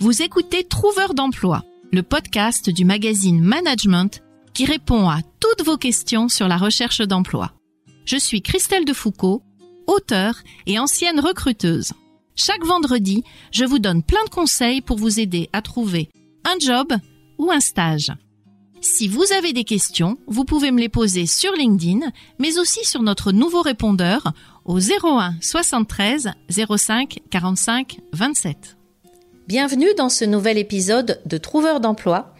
Vous écoutez Trouveur d'emploi, le podcast du magazine Management qui répond à toutes vos questions sur la recherche d'emploi. Je suis Christelle Defoucault, auteure et ancienne recruteuse. Chaque vendredi, je vous donne plein de conseils pour vous aider à trouver un job ou un stage. Si vous avez des questions, vous pouvez me les poser sur LinkedIn, mais aussi sur notre nouveau répondeur au 01 73 05 45 27. Bienvenue dans ce nouvel épisode de Trouveur d'emploi.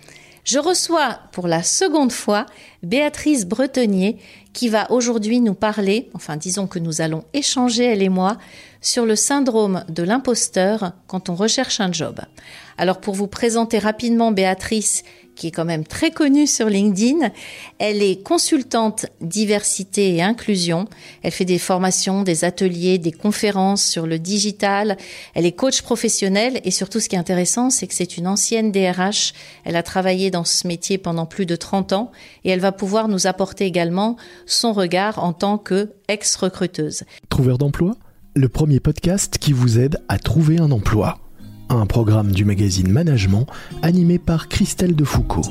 Je reçois pour la seconde fois Béatrice Bretonnier qui va aujourd'hui nous parler, enfin disons que nous allons échanger elle et moi, sur le syndrome de l'imposteur quand on recherche un job. Alors pour vous présenter rapidement Béatrice, qui est quand même très connue sur LinkedIn. Elle est consultante diversité et inclusion. Elle fait des formations, des ateliers, des conférences sur le digital. Elle est coach professionnel et surtout ce qui est intéressant, c'est que c'est une ancienne DRH. Elle a travaillé dans ce métier pendant plus de 30 ans et elle va pouvoir nous apporter également son regard en tant que ex-recruteuse. Trouveur d'emploi, le premier podcast qui vous aide à trouver un emploi un programme du magazine Management animé par Christelle Defoucault.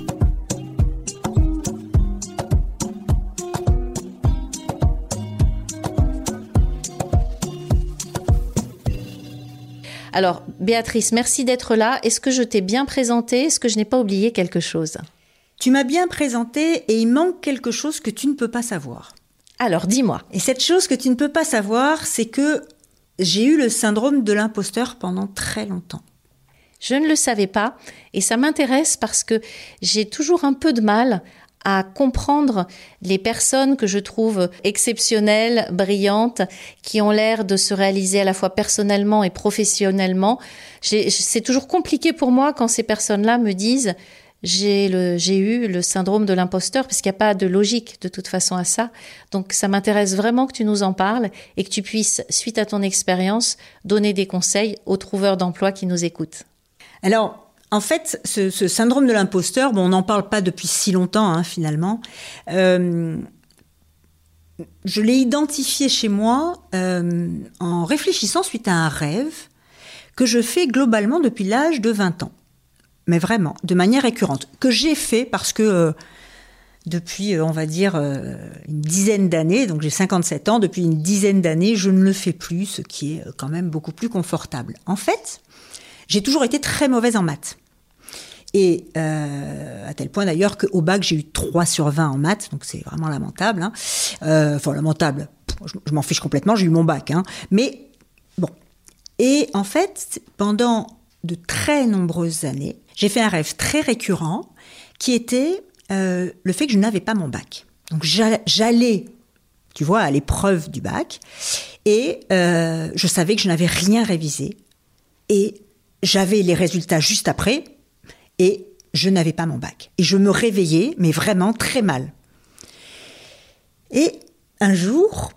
Alors, Béatrice, merci d'être là. Est-ce que je t'ai bien présenté? Est-ce que je n'ai pas oublié quelque chose? Tu m'as bien présenté et il manque quelque chose que tu ne peux pas savoir. Alors, dis-moi. Et cette chose que tu ne peux pas savoir, c'est que j'ai eu le syndrome de l'imposteur pendant très longtemps. Je ne le savais pas et ça m'intéresse parce que j'ai toujours un peu de mal à comprendre les personnes que je trouve exceptionnelles, brillantes, qui ont l'air de se réaliser à la fois personnellement et professionnellement. C'est toujours compliqué pour moi quand ces personnes-là me disent j'ai eu le syndrome de l'imposteur parce qu'il n'y a pas de logique de toute façon à ça. Donc ça m'intéresse vraiment que tu nous en parles et que tu puisses, suite à ton expérience, donner des conseils aux trouveurs d'emploi qui nous écoutent. Alors, en fait, ce, syndrome de l'imposteur, bon, on n'en parle pas depuis si longtemps, hein, finalement. Euh, je l'ai identifié chez moi euh, en réfléchissant suite à un rêve que je fais globalement depuis l'âge de 20 ans. Mais vraiment, de manière récurrente. Que j'ai fait parce que euh, depuis, on va dire, une dizaine d'années, donc j'ai 57 ans, depuis une dizaine d'années, je ne le fais plus, ce qui est quand même beaucoup plus confortable. En fait, j'ai toujours été très mauvaise en maths. Et euh, à tel point d'ailleurs qu'au bac, j'ai eu 3 sur 20 en maths, donc c'est vraiment lamentable. Hein. Euh, enfin, lamentable, je, m'en fiche complètement, j'ai eu mon bac. Hein. Mais bon. Et en fait, pendant de très nombreuses années, j'ai fait un rêve très récurrent qui était euh, le fait que je n'avais pas mon bac. Donc j'allais, tu vois, à l'épreuve du bac, et je savais que je n'avais rien révisé. Et j'avais les résultats juste après et je n'avais pas mon bac. Et je me réveillais, mais vraiment très mal. Et un jour,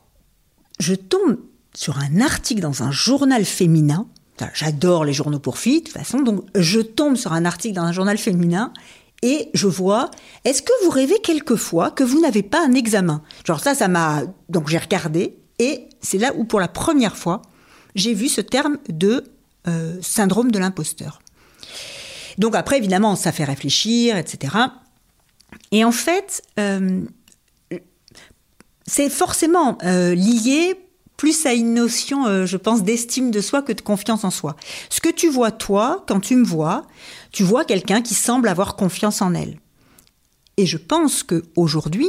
je tombe sur un article dans un journal féminin. J'adore les journaux pour filles, de toute façon. Donc, je tombe sur un article dans un journal féminin et je vois, est-ce que vous rêvez quelquefois que vous n'avez pas un examen? Genre ça, ça m'a... Donc j'ai regardé et c'est là où pour la première fois, j'ai vu ce terme de euh, syndrome de l'imposteur. Donc après, évidemment, ça fait réfléchir, etc. Et en fait, euh, c'est forcément euh, lié plus à une notion, je pense, d'estime de soi que de confiance en soi. Ce que tu vois, toi, quand tu me vois, tu vois quelqu'un qui semble avoir confiance en elle. Et je pense que aujourd'hui,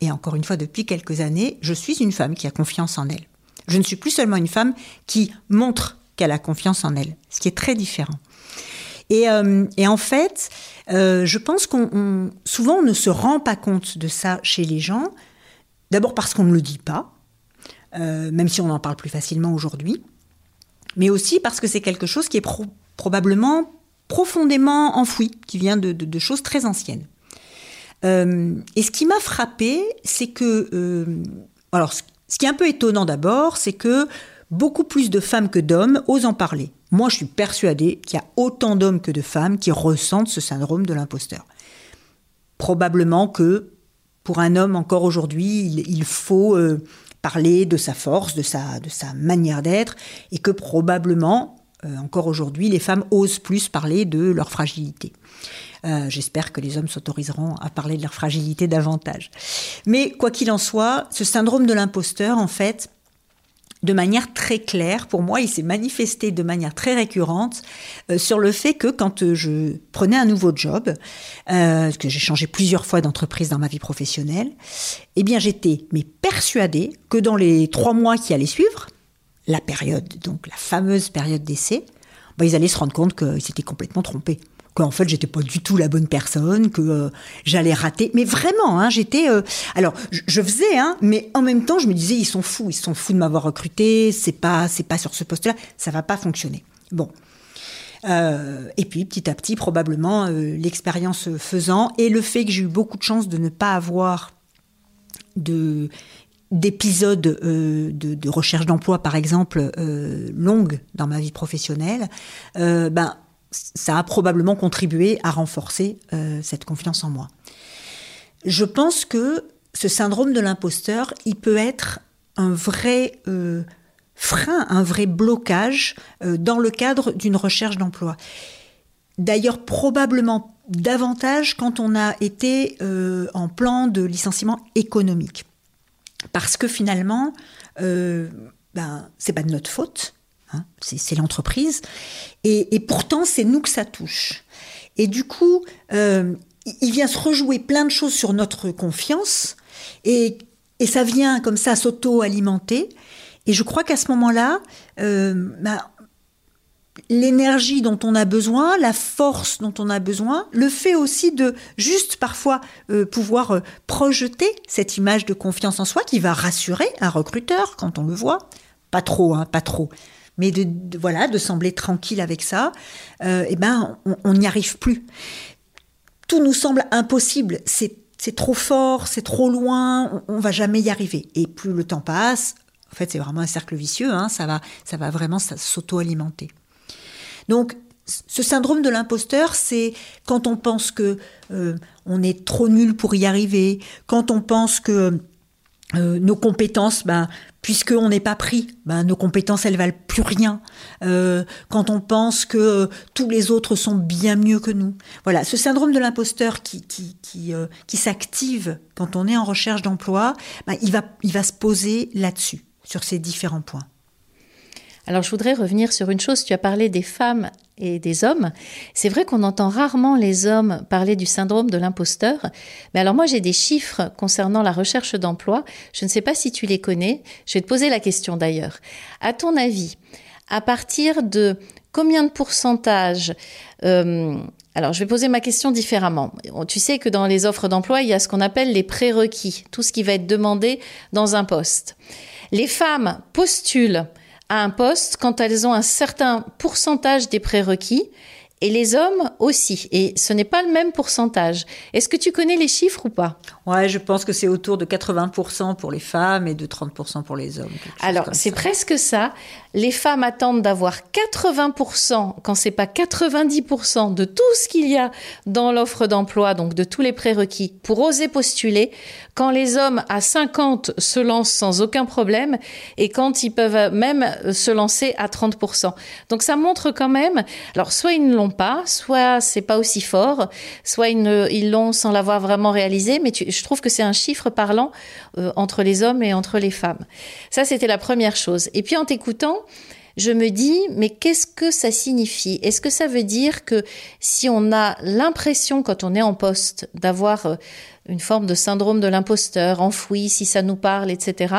et encore une fois depuis quelques années, je suis une femme qui a confiance en elle. Je ne suis plus seulement une femme qui montre qu'elle a confiance en elle, ce qui est très différent. Et, euh, en fait, euh, je pense qu'on souvent on ne se rend pas compte de ça chez les gens. D'abord parce qu'on ne le dit pas, euh, même si on en parle plus facilement aujourd'hui, mais aussi parce que c'est quelque chose qui est probablement profondément enfoui, qui vient de, choses très anciennes. et ce qui m'a frappé, c'est que, alors, ce qui est un peu étonnant d'abord, c'est que beaucoup plus de femmes que d'hommes osent en parler. Moi, je suis persuadée qu'il y a autant d'hommes que de femmes qui ressentent ce syndrome de l'imposteur. Probablement que pour un homme encore aujourd'hui, il, faut euh, parler de sa force, de sa, de sa manière d'être, et que probablement, encore aujourd'hui, les femmes osent plus parler de leur fragilité. J'espère que les hommes s'autoriseront à parler de leur fragilité davantage. Mais quoi qu'il en soit, ce syndrome de l'imposteur, en fait, de manière très claire. Pour moi, il s'est manifesté de manière très récurrente euh, sur le fait que quand euh, je prenais un nouveau job, euh, que j'ai changé plusieurs fois d'entreprise dans ma vie professionnelle, eh bien j'étais mais persuadée que dans les trois mois qui allaient suivre, la période, donc la fameuse période d'essai, bah, ils allaient se rendre compte qu'ils s'étaient complètement trompés qu'en fait j'étais pas du tout la bonne personne, que euh, j'allais rater. Mais vraiment, hein, j'étais. Euh, alors je, faisais, hein, mais en même temps je me disais ils sont fous, ils sont fous de m'avoir recruté. C'est pas, c'est pas sur ce poste-là, ça va pas fonctionner. Bon. Euh, et puis petit à petit, probablement l'expérience faisant et le fait que j'ai eu beaucoup de chance de ne pas avoir de d'épisodes de, de, recherche d'emploi, par exemple, longues dans ma vie professionnelle, ben ça a probablement contribué à renforcer euh, cette confiance en moi. Je pense que ce syndrome de l'imposteur, il peut être un vrai euh, frein, un vrai blocage euh, dans le cadre d'une recherche d'emploi. D'ailleurs, probablement davantage quand on a été en plan de licenciement économique. Parce que finalement, ben, c'est pas de notre faute, Hein, c'est l'entreprise. Et, pourtant, c'est nous que ça touche. Et du coup, euh, il vient se rejouer plein de choses sur notre confiance. Et, ça vient comme ça s'auto-alimenter. Et je crois qu'à ce moment-là, euh, bah, l'énergie dont on a besoin, la force dont on a besoin, le fait aussi de juste parfois euh, pouvoir projeter cette image de confiance en soi qui va rassurer un recruteur quand on le voit. Pas trop, hein, pas trop mais de, voilà, de sembler tranquille avec ça, euh, eh ben, on n'y arrive plus. Tout nous semble impossible. C'est trop fort, c'est trop loin, on, va jamais y arriver. Et plus le temps passe, en fait, c'est vraiment un cercle vicieux. Hein, ça va, ça va vraiment s'auto-alimenter. Donc, ce syndrome de l'imposteur, c'est quand on pense que euh, on est trop nul pour y arriver, quand on pense que euh, nos compétences, ben, puisqu'on n'est pas pris, ben, nos compétences, elles valent plus rien. Euh, quand on pense que euh, tous les autres sont bien mieux que nous. Voilà, ce syndrome de l'imposteur qui, qui, qui, qui s'active quand on est en recherche d'emploi, ben, il, va, il va se poser là-dessus, sur ces différents points. Alors je voudrais revenir sur une chose, tu as parlé des femmes et des hommes. C'est vrai qu'on entend rarement les hommes parler du syndrome de l'imposteur. Mais alors moi j'ai des chiffres concernant la recherche d'emploi. Je ne sais pas si tu les connais. Je vais te poser la question d'ailleurs. À ton avis, à partir de combien de pourcentage euh, alors, je vais poser ma question différemment. Tu sais que dans les offres d'emploi, il y a ce qu'on appelle les prérequis, tout ce qui va être demandé dans un poste. Les femmes postulent à un poste quand elles ont un certain pourcentage des prérequis et les hommes aussi. Et ce n'est pas le même pourcentage. Est-ce que tu connais les chiffres ou pas? Ouais, je pense que c'est autour de 80% pour les femmes et de 30% pour les hommes. Alors, c'est presque ça. Les femmes attendent d'avoir 80%, quand c'est pas 90% de tout ce qu'il y a dans l'offre d'emploi, donc de tous les prérequis, pour oser postuler, quand les hommes à 50 se lancent sans aucun problème et quand ils peuvent même se lancer à 30%. Donc ça montre quand même, alors soit ils ne l'ont pas, soit c'est pas aussi fort, soit ils l'ont sans l'avoir vraiment réalisé, mais je trouve que c'est un chiffre parlant euh, entre les hommes et entre les femmes. Ça, c'était la première chose. Et puis en t'écoutant, je me dis, mais qu'est-ce que ça signifie? Est-ce que ça veut dire que si on a l'impression, quand on est en poste, d'avoir euh, une forme de syndrome de l'imposteur enfoui, si ça nous parle, etc.,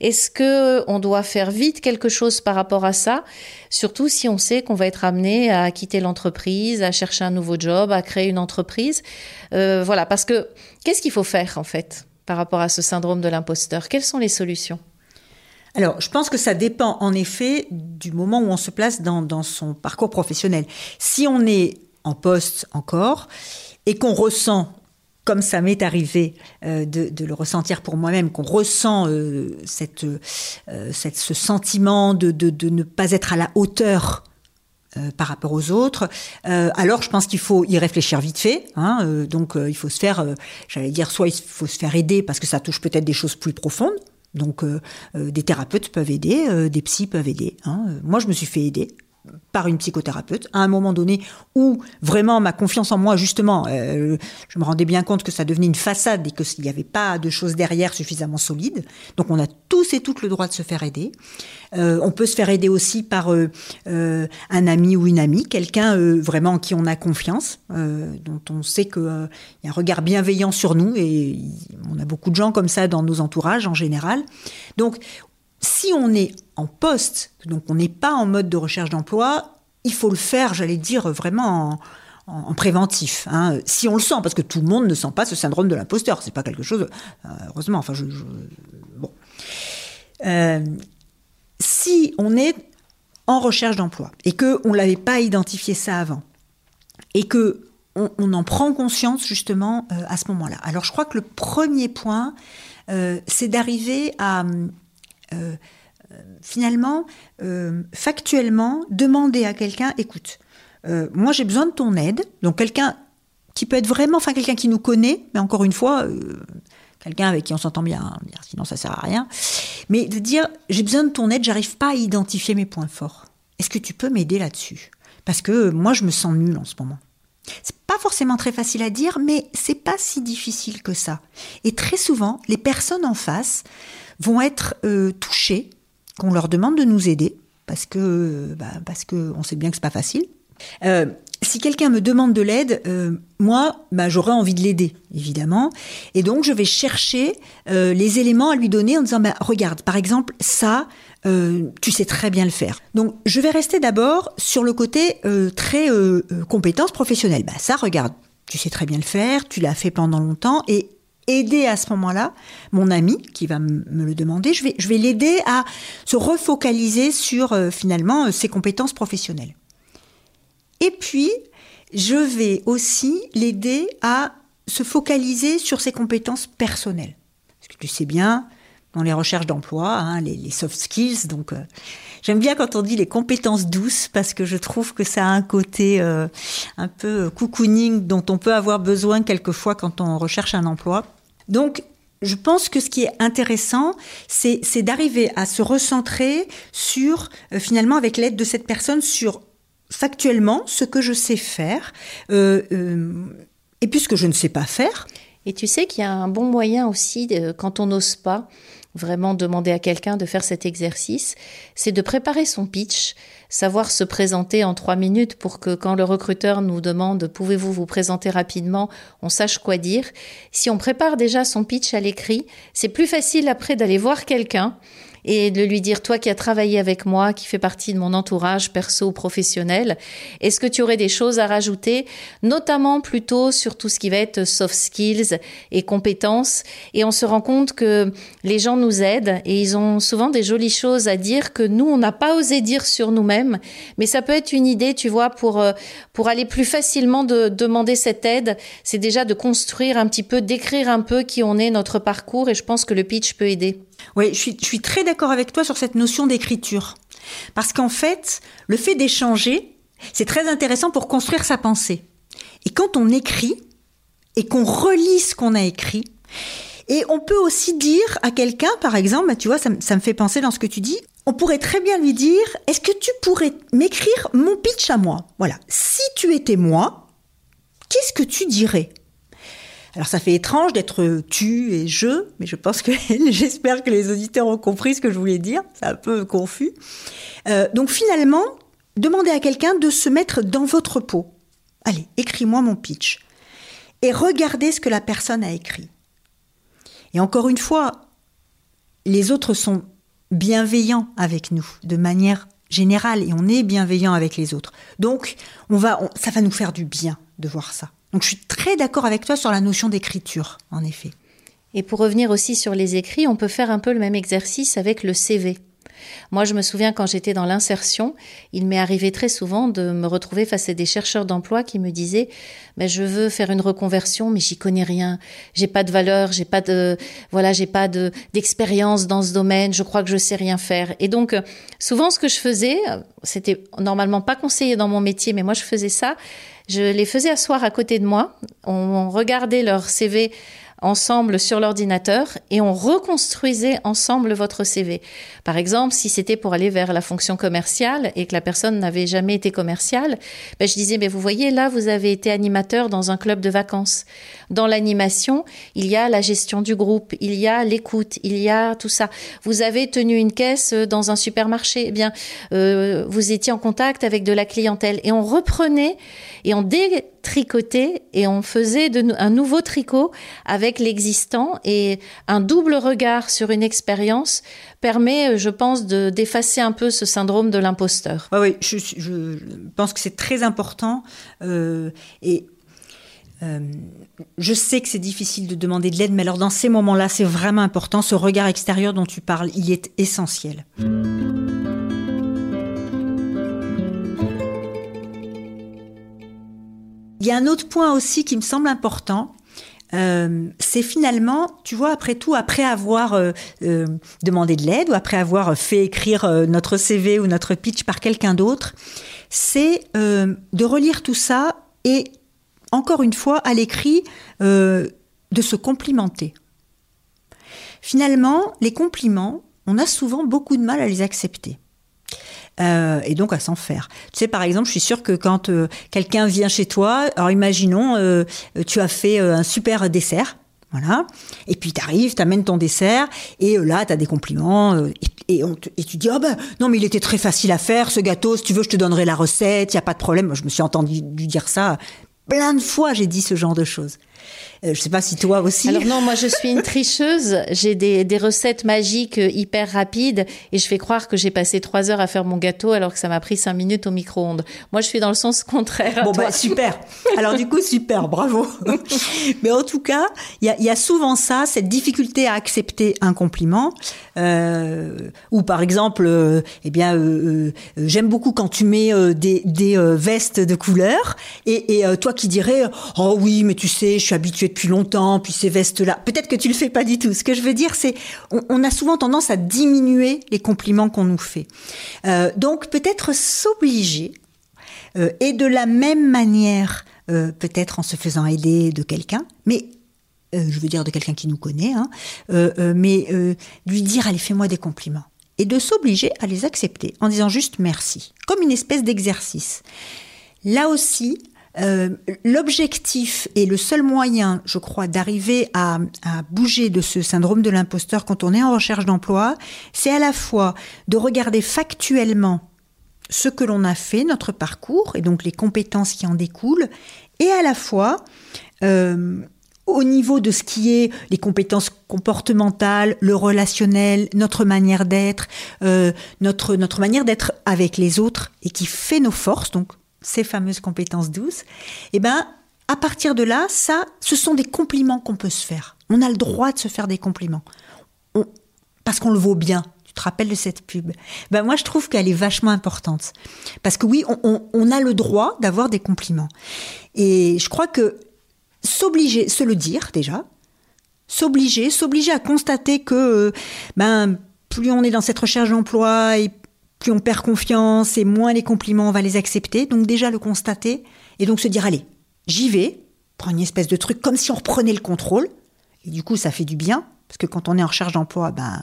est-ce que on doit faire vite quelque chose par rapport à ça? Surtout si on sait qu'on va être amené à quitter l'entreprise, à chercher un nouveau job, à créer une entreprise. Euh, voilà, parce que qu'est-ce qu'il faut faire en fait par rapport à ce syndrome de l'imposteur? Quelles sont les solutions? Alors, je pense que ça dépend en effet du moment où on se place dans, son parcours professionnel. Si on est en poste encore et qu'on ressent comme ça m'est arrivé euh, de, le ressentir pour moi-même, qu'on ressent euh, euh, cette, ce sentiment de, de, ne pas être à la hauteur par rapport aux autres. alors, je pense qu'il faut y réfléchir vite fait. Hein, donc, il faut se faire, j'allais dire, soit il faut se faire aider parce que ça touche peut-être des choses plus profondes. Donc, euh, euh, des thérapeutes peuvent aider, euh, des psys peuvent aider. Hein. Moi, je me suis fait aider. Par une psychothérapeute à un moment donné où vraiment ma confiance en moi justement euh, je me rendais bien compte que ça devenait une façade et qu'il n'y avait pas de choses derrière suffisamment solides. Donc on a tous et toutes le droit de se faire aider. Euh, on peut se faire aider aussi par euh, un ami ou une amie quelqu'un vraiment en qui on a confiance dont on sait qu'il y a un regard bienveillant sur nous et on a beaucoup de gens comme ça dans nos entourages en général. Donc si on est en poste, donc on n'est pas en mode de recherche d'emploi, il faut le faire, j'allais dire, vraiment en, préventif. Hein. Si on le sent, parce que tout le monde ne sent pas ce syndrome de l'imposteur, c'est pas quelque chose, euh, heureusement, enfin, bon. Euh, si on est en recherche d'emploi et que on l'avait pas identifié ça avant et que on, en prend conscience justement euh, à ce moment-là. Alors je crois que le premier point, c'est d'arriver à euh, finalement, euh, factuellement, demander à quelqu'un, écoute, euh, moi j'ai besoin de ton aide, donc quelqu'un qui peut être vraiment, enfin quelqu'un qui nous connaît, mais encore une fois, quelqu'un avec qui on s'entend bien, hein, sinon ça sert à rien, mais de dire, j'ai besoin de ton aide, j'arrive pas à identifier mes points forts. Est-ce que tu peux m'aider là-dessus? Parce que moi je me sens nulle en ce moment. C'est pas forcément très facile à dire, mais c'est pas si difficile que ça. Et très souvent, les personnes en face vont être euh, touchés qu'on leur demande de nous aider parce que bah, parce que on sait bien que c'est pas facile. Euh, si quelqu'un me demande de l'aide, euh, moi, bah, j'aurais envie de l'aider, évidemment. Et donc, je vais chercher les éléments à lui donner en disant, bah, regarde, par exemple, ça, tu sais très bien le faire. Donc, je vais rester d'abord sur le côté très compétence professionnelle. Bah, ça, regarde, tu sais très bien le faire, tu l'as fait pendant longtemps, et aider à ce moment-là mon ami qui va me le demander. Je vais, l'aider à se refocaliser sur euh, finalement euh, ses compétences professionnelles. Et puis, je vais aussi l'aider à se focaliser sur ses compétences personnelles. Parce que tu sais bien, dans les recherches d'emploi, hein, les, soft skills, donc euh, j'aime bien quand on dit les compétences douces parce que je trouve que ça a un côté un peu cocooning dont on peut avoir besoin quelquefois quand on recherche un emploi. Donc, je pense que ce qui est intéressant, c'est d'arriver à se recentrer sur, euh, finalement, avec l'aide de cette personne, sur factuellement ce que je sais faire, euh, euh, et puis ce que je ne sais pas faire. Et tu sais qu'il y a un bon moyen aussi, quand on n'ose pas, vraiment demander à quelqu'un de faire cet exercice, c'est de préparer son pitch, savoir se présenter en trois minutes pour que quand le recruteur nous demande pouvez-vous vous présenter rapidement, on sache quoi dire. Si on prépare déjà son pitch à l'écrit, c'est plus facile après d'aller voir quelqu'un et de lui dire, toi qui as travaillé avec moi, qui fait partie de mon entourage perso professionnel, est-ce que tu aurais des choses à rajouter, notamment plutôt sur tout ce qui va être soft skills et compétences? Et on se rend compte que les gens nous aident et ils ont souvent des jolies choses à dire que nous, on n'a pas osé dire sur nous-mêmes. Mais ça peut être une idée, tu vois, pour, euh, pour aller plus facilement de demander cette aide. C'est déjà de construire un petit peu, d'écrire un peu qui on est, notre parcours. Et je pense que le pitch peut aider. Oui, je suis, très d'accord avec toi sur cette notion d'écriture. Parce qu'en fait, le fait d'échanger, c'est très intéressant pour construire sa pensée. Et quand on écrit, et qu'on relit ce qu'on a écrit, et on peut aussi dire à quelqu'un, par exemple, bah, tu vois, ça, ça, me fait penser dans ce que tu dis, on pourrait très bien lui dire, est-ce que tu pourrais m'écrire mon pitch à moi? Voilà, si tu étais moi, qu'est-ce que tu dirais? Alors ça fait étrange d'être tu et je, mais je pense que j'espère que les auditeurs ont compris ce que je voulais dire. C'est un peu confus. Euh, donc finalement, demandez à quelqu'un de se mettre dans votre peau. Allez, écris-moi mon pitch. Et regardez ce que la personne a écrit. Et encore une fois, les autres sont bienveillants avec nous de manière générale et on est bienveillant avec les autres. Donc, on va, ça va nous faire du bien de voir ça. Donc je suis très d'accord avec toi sur la notion d'écriture, en effet. Et pour revenir aussi sur les écrits, on peut faire un peu le même exercice avec le CV. Moi, je me souviens quand j'étais dans l'insertion, il m'est arrivé très souvent de me retrouver face à des chercheurs d'emploi qui me disaient "Mais je veux faire une reconversion, mais j'y connais rien. J'ai pas de valeur, j'ai pas de voilà, j'ai pas de d'expérience dans ce domaine. Je crois que je sais rien faire." Et donc, souvent, ce que je faisais, c'était normalement pas conseillé dans mon métier, mais moi, je faisais ça. Je les faisais asseoir à côté de moi. On regardait leur CV ensemble sur l'ordinateur et on reconstruisait ensemble votre CV. Par exemple, si c'était pour aller vers la fonction commerciale et que la personne n'avait jamais été commerciale, ben je disais, mais vous voyez, là, vous avez été animateur dans un club de vacances. Dans l'animation, il y a la gestion du groupe, il y a l'écoute, il y a tout ça. Vous avez tenu une caisse dans un supermarché, eh bien, euh, vous étiez en contact avec de la clientèle et on reprenait et on détricotait et on faisait un nouveau tricot avec l'existant et un double regard sur une expérience permet, je pense, de d'effacer un peu ce syndrome de l'imposteur. oui, je, je, pense que c'est très important euh, et euh, je sais que c'est difficile de demander de l'aide, mais alors dans ces moments-là, c'est vraiment important. Ce regard extérieur dont tu parles, il est essentiel. Il y a un autre point aussi qui me semble important. Euh, c'est finalement, tu vois, après tout, après avoir euh, demandé de l'aide ou après avoir fait écrire notre CV ou notre pitch par quelqu'un d'autre, c'est de relire tout ça et encore une fois, à l'écrit, euh, de se complimenter. Finalement, les compliments, on a souvent beaucoup de mal à les accepter. Euh, et donc à s'en faire. Tu sais, par exemple, je suis sûre que quand euh, quelqu'un vient chez toi, alors imaginons, tu as fait un super dessert, voilà, et puis tu arrives, tu amènes ton dessert, et là, tu as des compliments, et, et, tu dis, oh ben, non, mais il était très facile à faire, ce gâteau, si tu veux, je te donnerai la recette, il n'y a pas de problème. Je me suis entendu dire ça plein de fois, j'ai dit ce genre de choses. Euh, je sais pas si toi aussi. Alors non, moi je suis une tricheuse. J'ai des, des, recettes magiques euh, hyper rapides et je fais croire que j'ai passé trois heures à faire mon gâteau alors que ça m'a pris cinq minutes au micro-ondes. Moi je suis dans le sens contraire. bon bah super. Alors du coup super, bravo. Mais en tout cas, il y a, y a, souvent ça, cette difficulté à accepter un compliment. Euh, ou par exemple, euh, eh bien, euh, j'aime beaucoup quand tu mets des, des vestes de couleur et, et toi qui dirais, oh oui, mais tu sais, je suis habituée depuis longtemps, puis ces vestes-là. Peut-être que tu le fais pas du tout. Ce que je veux dire, c'est on, a souvent tendance à diminuer les compliments qu'on nous fait. Euh, donc peut-être s'obliger euh, et de la même manière, euh, peut-être en se faisant aider de quelqu'un, mais je veux dire de quelqu'un qui nous connaît, hein, mais lui dire allez fais-moi des compliments et de s'obliger à les accepter en disant juste merci, comme une espèce d'exercice. Là aussi, euh, l'objectif et le seul moyen, je crois, d'arriver à, bouger de ce syndrome de l'imposteur quand on est en recherche d'emploi, c'est à la fois de regarder factuellement ce que l'on a fait, notre parcours, et donc les compétences qui en découlent, et à la fois euh, au niveau de ce qui est les compétences comportementales, le relationnel, notre manière d'être, euh, notre, notre manière d'être avec les autres, et qui fait nos forces, donc ces fameuses compétences douces, eh ben, à partir de là, ça, ce sont des compliments qu'on peut se faire. On a le droit de se faire des compliments. parce qu'on le vaut bien. Tu te rappelles de cette pub? Ben moi, je trouve qu'elle est vachement importante. Parce que oui, on, a le droit d'avoir des compliments. Et je crois que s'obliger, se le dire déjà, s'obliger, s'obliger à constater que ben plus on est dans cette recherche d'emploi et plus on perd confiance et moins les compliments on va les accepter. Donc déjà le constater et donc se dire allez, j'y vais, prendre une espèce de truc comme si on reprenait le contrôle. Et du coup ça fait du bien parce que quand on est en recherche d'emploi, ben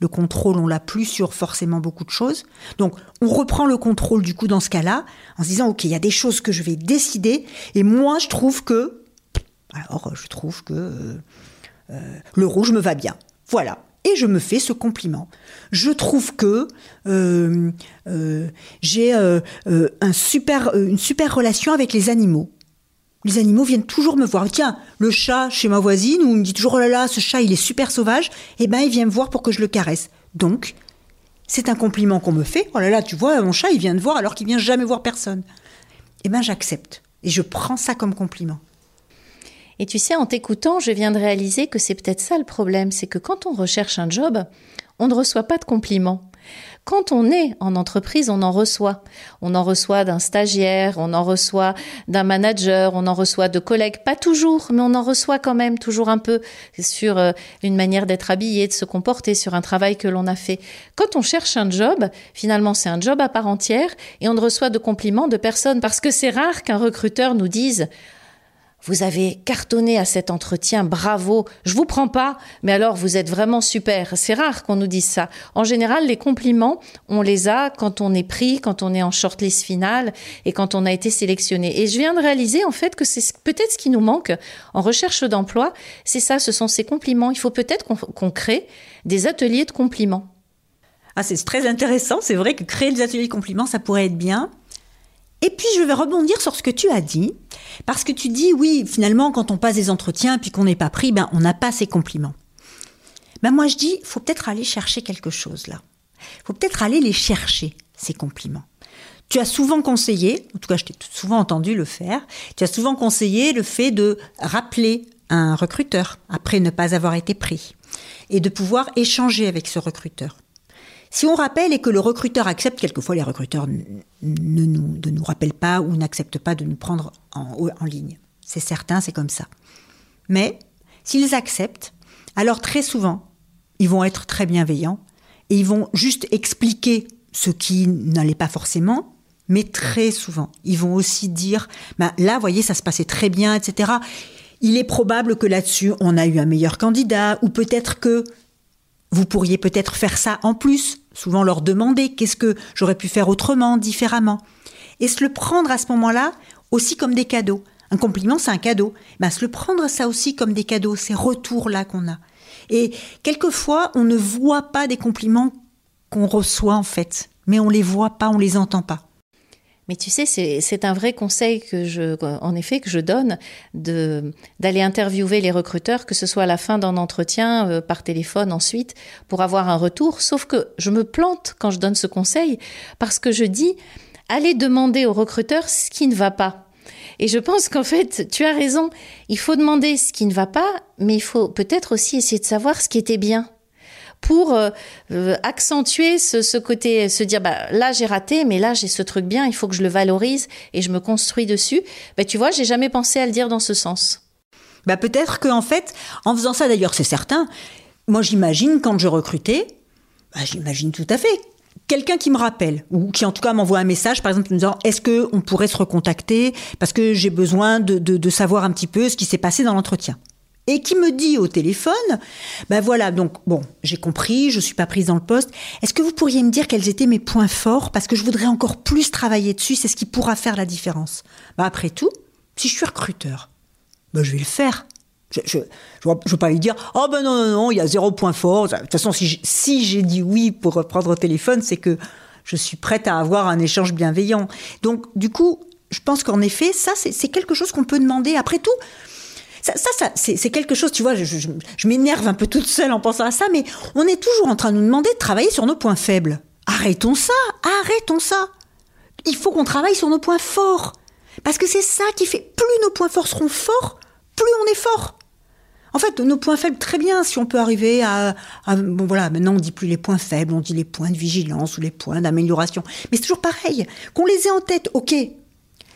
le contrôle on l'a plus sur forcément beaucoup de choses. Donc on reprend le contrôle du coup dans ce cas-là en se disant ok il y a des choses que je vais décider et moi je trouve que alors je trouve que euh, euh, le rouge me va bien. Voilà, et je me fais ce compliment. Je trouve que euh, euh, j'ai euh, une super relation avec les animaux. Les animaux viennent toujours me voir. Tiens, le chat chez ma voisine, où il me dit toujours oh là là, ce chat il est super sauvage, eh ben il vient me voir pour que je le caresse. Donc, c'est un compliment qu'on me fait. Oh là là, tu vois, mon chat il vient te voir alors qu'il vient jamais voir personne. Eh ben j'accepte et je prends ça comme compliment. Et tu sais, en t'écoutant, je viens de réaliser que c'est peut-être ça le problème, c'est que quand on recherche un job, on ne reçoit pas de compliments. Quand on est en entreprise, on en reçoit. On en reçoit d'un stagiaire, on en reçoit d'un manager, on en reçoit de collègues, pas toujours, mais on en reçoit quand même toujours un peu sur euh, une manière d'être habillé, de se comporter, sur un travail que l'on a fait. Quand on cherche un job, finalement c'est un job à part entière et on ne reçoit de compliments de personne parce que c'est rare qu'un recruteur nous dise vous avez cartonné à cet entretien, bravo, je vous prends pas, mais alors vous êtes vraiment super. C'est rare qu'on nous dise ça. En général, les compliments, on les a quand on est pris, quand on est en shortlist finale et quand on a été sélectionné. Et je viens de réaliser en fait que c'est peut-être ce qui nous manque en recherche d'emploi, c'est ça, ce sont ces compliments. Il faut peut-être qu'on crée des ateliers de compliments. Ah, c'est très intéressant. C'est vrai que créer des ateliers de compliments, ça pourrait être bien. Et puis je vais rebondir sur ce que tu as dit, parce que tu dis oui, finalement, quand on passe des entretiens puis qu'on n'est pas pris, ben on n'a pas ces compliments. Ben moi je dis, faut peut-être aller chercher quelque chose là. Faut peut-être aller les chercher ces compliments. Tu as souvent conseillé, en tout cas je t'ai souvent entendu le faire, tu as souvent conseillé le fait de rappeler un recruteur après ne pas avoir été pris et de pouvoir échanger avec ce recruteur. Si on rappelle et que le recruteur accepte, quelquefois les recruteurs ne nous, nous rappellent pas ou n'acceptent pas de nous prendre en, ligne. C'est certain, c'est comme ça. Mais s'ils acceptent, alors très souvent, ils vont être très bienveillants et ils vont juste expliquer ce qui n'allait pas forcément, mais très souvent, ils vont aussi dire, ben là, voyez, ça se passait très bien, etc. Il est probable que là-dessus, on a eu un meilleur candidat, ou peut-être que vous pourriez peut-être faire ça en plus, souvent leur demander qu'est-ce que j'aurais pu faire autrement, différemment. Et se le prendre à ce moment-là aussi comme des cadeaux. Un compliment, c'est un cadeau. Ben, se le prendre ça aussi comme des cadeaux, ces retours-là qu'on a. Et quelquefois, on ne voit pas des compliments qu'on reçoit en fait, mais on les voit pas, on les entend pas. Mais tu sais, c'est un vrai conseil que je, en effet, que je donne d'aller interviewer les recruteurs, que ce soit à la fin d'un entretien, euh, par téléphone ensuite, pour avoir un retour. Sauf que je me plante quand je donne ce conseil parce que je dis allez demander aux recruteurs ce qui ne va pas. Et je pense qu'en fait, tu as raison. Il faut demander ce qui ne va pas, mais il faut peut-être aussi essayer de savoir ce qui était bien pour euh, euh, accentuer ce, côté, se dire bah là j'ai raté, mais là j'ai ce truc bien, il faut que je le valorise et je me construis dessus. Bah tu vois, j'ai jamais pensé à le dire dans ce sens. Bah peut-être qu'en fait, en faisant ça d'ailleurs, c'est certain. Moi j'imagine quand je recrutais, bah, j'imagine tout à fait quelqu'un qui me rappelle ou qui en tout cas m'envoie un message par exemple me disant est-ce que on pourrait se recontacter? Parce que j'ai besoin de savoir un petit peu ce qui s'est passé dans l'entretien et qui me dit au téléphone, ben voilà, donc bon, j'ai compris, je suis pas prise dans le poste. Est-ce que vous pourriez me dire quels étaient mes points forts? Parce que je voudrais encore plus travailler dessus, c'est ce qui pourra faire la différence. Ben après tout, si je suis recruteur, ben je vais le faire. Je je, veux pas lui dire oh ben non non non, il y a zéro point fort. De toute façon, si si j'ai dit oui pour reprendre au téléphone, c'est que je suis prête à avoir un échange bienveillant. Donc du coup, je pense qu'en effet, ça c'est quelque chose qu'on peut demander. Après tout, ça, c'est quelque chose, tu vois, je, m'énerve un peu toute seule en pensant à ça, mais on est toujours en train de nous demander de travailler sur nos points faibles. Arrêtons ça, arrêtons ça. Il faut qu'on travaille sur nos points forts. Parce que c'est ça qui fait, plus nos points forts seront forts, plus on est fort. En fait, nos points faibles, très bien, si on peut arriver à, bon voilà, maintenant on dit plus les points faibles, on dit les points de vigilance ou les points d'amélioration. Mais c'est toujours pareil. Qu'on les ait en tête, ok,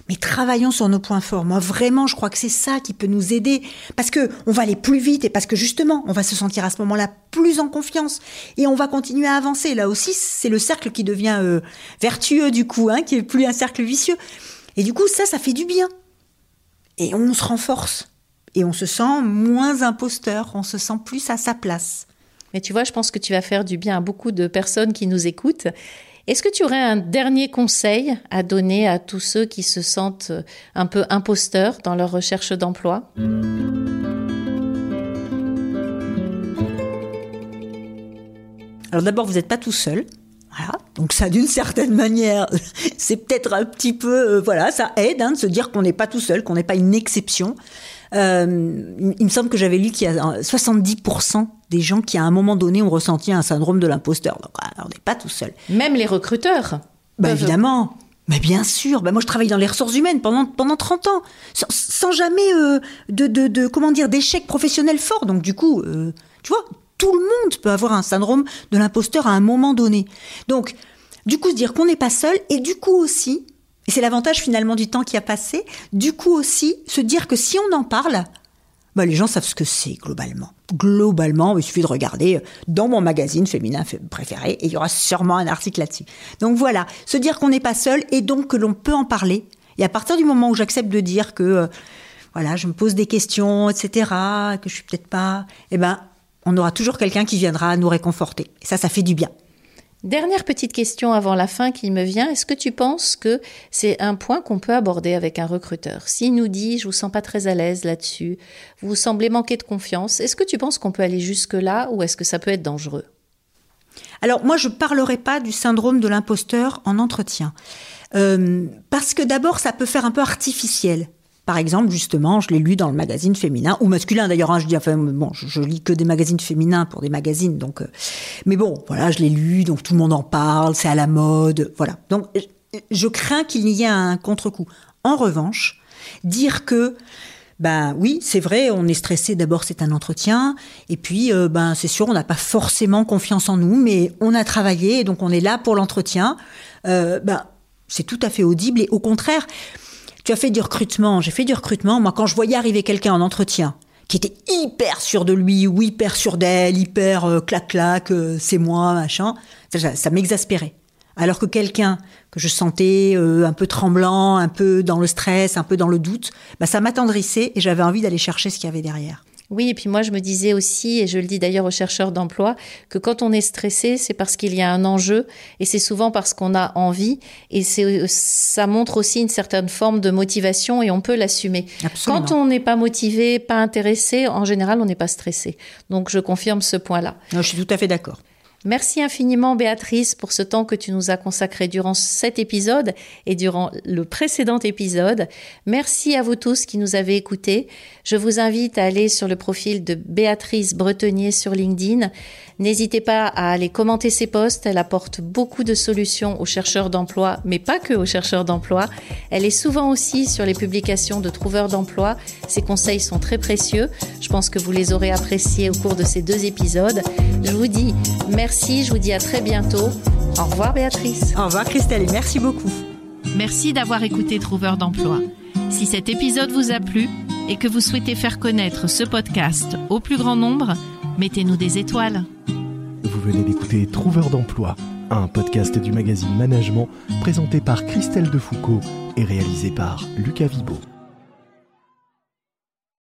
mais travaillons sur nos points forts. Moi, vraiment, je crois que c'est ça qui peut nous aider. Parce que on va aller plus vite et parce que justement, on va se sentir à ce moment-là plus en confiance. Et on va continuer à avancer. Là aussi, c'est le cercle qui devient euh, vertueux du coup, hein, qui est plus un cercle vicieux. Et du coup, ça, ça fait du bien. Et on se renforce. Et on se sent moins imposteur. On se sent plus à sa place. Mais tu vois, je pense que tu vas faire du bien à beaucoup de personnes qui nous écoutent est-ce que tu aurais un dernier conseil à donner à tous ceux qui se sentent un peu imposteurs dans leur recherche d'emploi? Alors d'abord, vous n'êtes pas tout seul. Voilà. Donc ça, d'une certaine manière, c'est peut-être un petit peu, euh, voilà, ça aide hein, de se dire qu'on n'est pas tout seul, qu'on n'est pas une exception. Euh, il me semble que j'avais lu qu'il y a 70% des gens qui, à un moment donné, ont ressenti un syndrome de l'imposteur. Donc, on n'est pas tout seul. Même les recruteurs bah, Évidemment. Mais bien sûr, bah moi je travaille dans les ressources humaines pendant pendant 30 ans, sans, jamais euh, de, de, de, comment dire d'échec professionnel fort. Donc du coup, euh, tu vois, tout le monde peut avoir un syndrome de l'imposteur à un moment donné. Donc du coup se dire qu'on n'est pas seul et du coup aussi et c'est l'avantage finalement du temps qui a passé. Du coup aussi, se dire que si on en parle, bah, les gens savent ce que c'est globalement. Globalement, il suffit de regarder dans mon magazine féminin préféré et il y aura sûrement un article là-dessus. Donc voilà, se dire qu'on n'est pas seul et donc que l'on peut en parler. Et à partir du moment où j'accepte de dire que euh, voilà, je me pose des questions, etc., que je suis peut-être pas, eh ben, on aura toujours quelqu'un qui viendra nous réconforter. Et ça, ça fait du bien. Dernière petite question avant la fin qui me vient. Est-ce que tu penses que c'est un point qu'on peut aborder avec un recruteur? S'il nous dit, je vous sens pas très à l'aise là-dessus, vous semblez manquer de confiance, est-ce que tu penses qu'on peut aller jusque-là ou est-ce que ça peut être dangereux? Alors moi, je parlerai pas du syndrome de l'imposteur en entretien. Euh, parce que d'abord, ça peut faire un peu artificiel. Par exemple, justement, je l'ai lu dans le magazine féminin ou masculin d'ailleurs. Hein, je dis enfin bon, je, lis que des magazines féminins pour des magazines, donc. Euh, mais bon, voilà, je l'ai lu, donc tout le monde en parle, c'est à la mode, voilà. Donc, je crains qu'il y ait un contre-coup. En revanche, dire que ben oui, c'est vrai, on est stressé. D'abord, c'est un entretien, et puis euh, ben c'est sûr, on n'a pas forcément confiance en nous, mais on a travaillé, donc on est là pour l'entretien. Euh, ben c'est tout à fait audible et au contraire, tu as fait du recrutement, j'ai fait du recrutement. Moi, quand je voyais arriver quelqu'un en entretien qui était hyper sûr de lui ou hyper sûr d'elle, hyper euh, clac-clac, euh, c'est moi, machin, ça, m'exaspérait. Alors que quelqu'un que je sentais euh, un peu tremblant, un peu dans le stress, un peu dans le doute, bah, ça m'attendrissait et j'avais envie d'aller chercher ce qu'il y avait derrière. Oui, et puis moi je me disais aussi, et je le dis d'ailleurs aux chercheurs d'emploi, que quand on est stressé, c'est parce qu'il y a un enjeu, et c'est souvent parce qu'on a envie, et c'est, ça montre aussi une certaine forme de motivation, et on peut l'assumer. Quand on n'est pas motivé, pas intéressé, en général, on n'est pas stressé. Donc je confirme ce point-là. je suis tout à fait d'accord. Merci infiniment Béatrice pour ce temps que tu nous as consacré durant cet épisode et durant le précédent épisode. Merci à vous tous qui nous avez écoutés. Je vous invite à aller sur le profil de Béatrice Bretonnier sur LinkedIn. N'hésitez pas à aller commenter ses posts. Elle apporte beaucoup de solutions aux chercheurs d'emploi, mais pas que aux chercheurs d'emploi. Elle est souvent aussi sur les publications de trouveurs d'emploi. Ses conseils sont très précieux. Je pense que vous les aurez appréciés au cours de ces deux épisodes. Je vous dis merci. Je vous dis à très bientôt. Au revoir Béatrice. Au revoir Christelle et merci beaucoup. Merci d'avoir écouté Trouveur d'emploi. Si cet épisode vous a plu et que vous souhaitez faire connaître ce podcast au plus grand nombre, mettez-nous des étoiles. Vous venez d'écouter Trouveur d'emploi, un podcast du magazine Management présenté par Christelle Defoucault et réalisé par Lucas Vibo.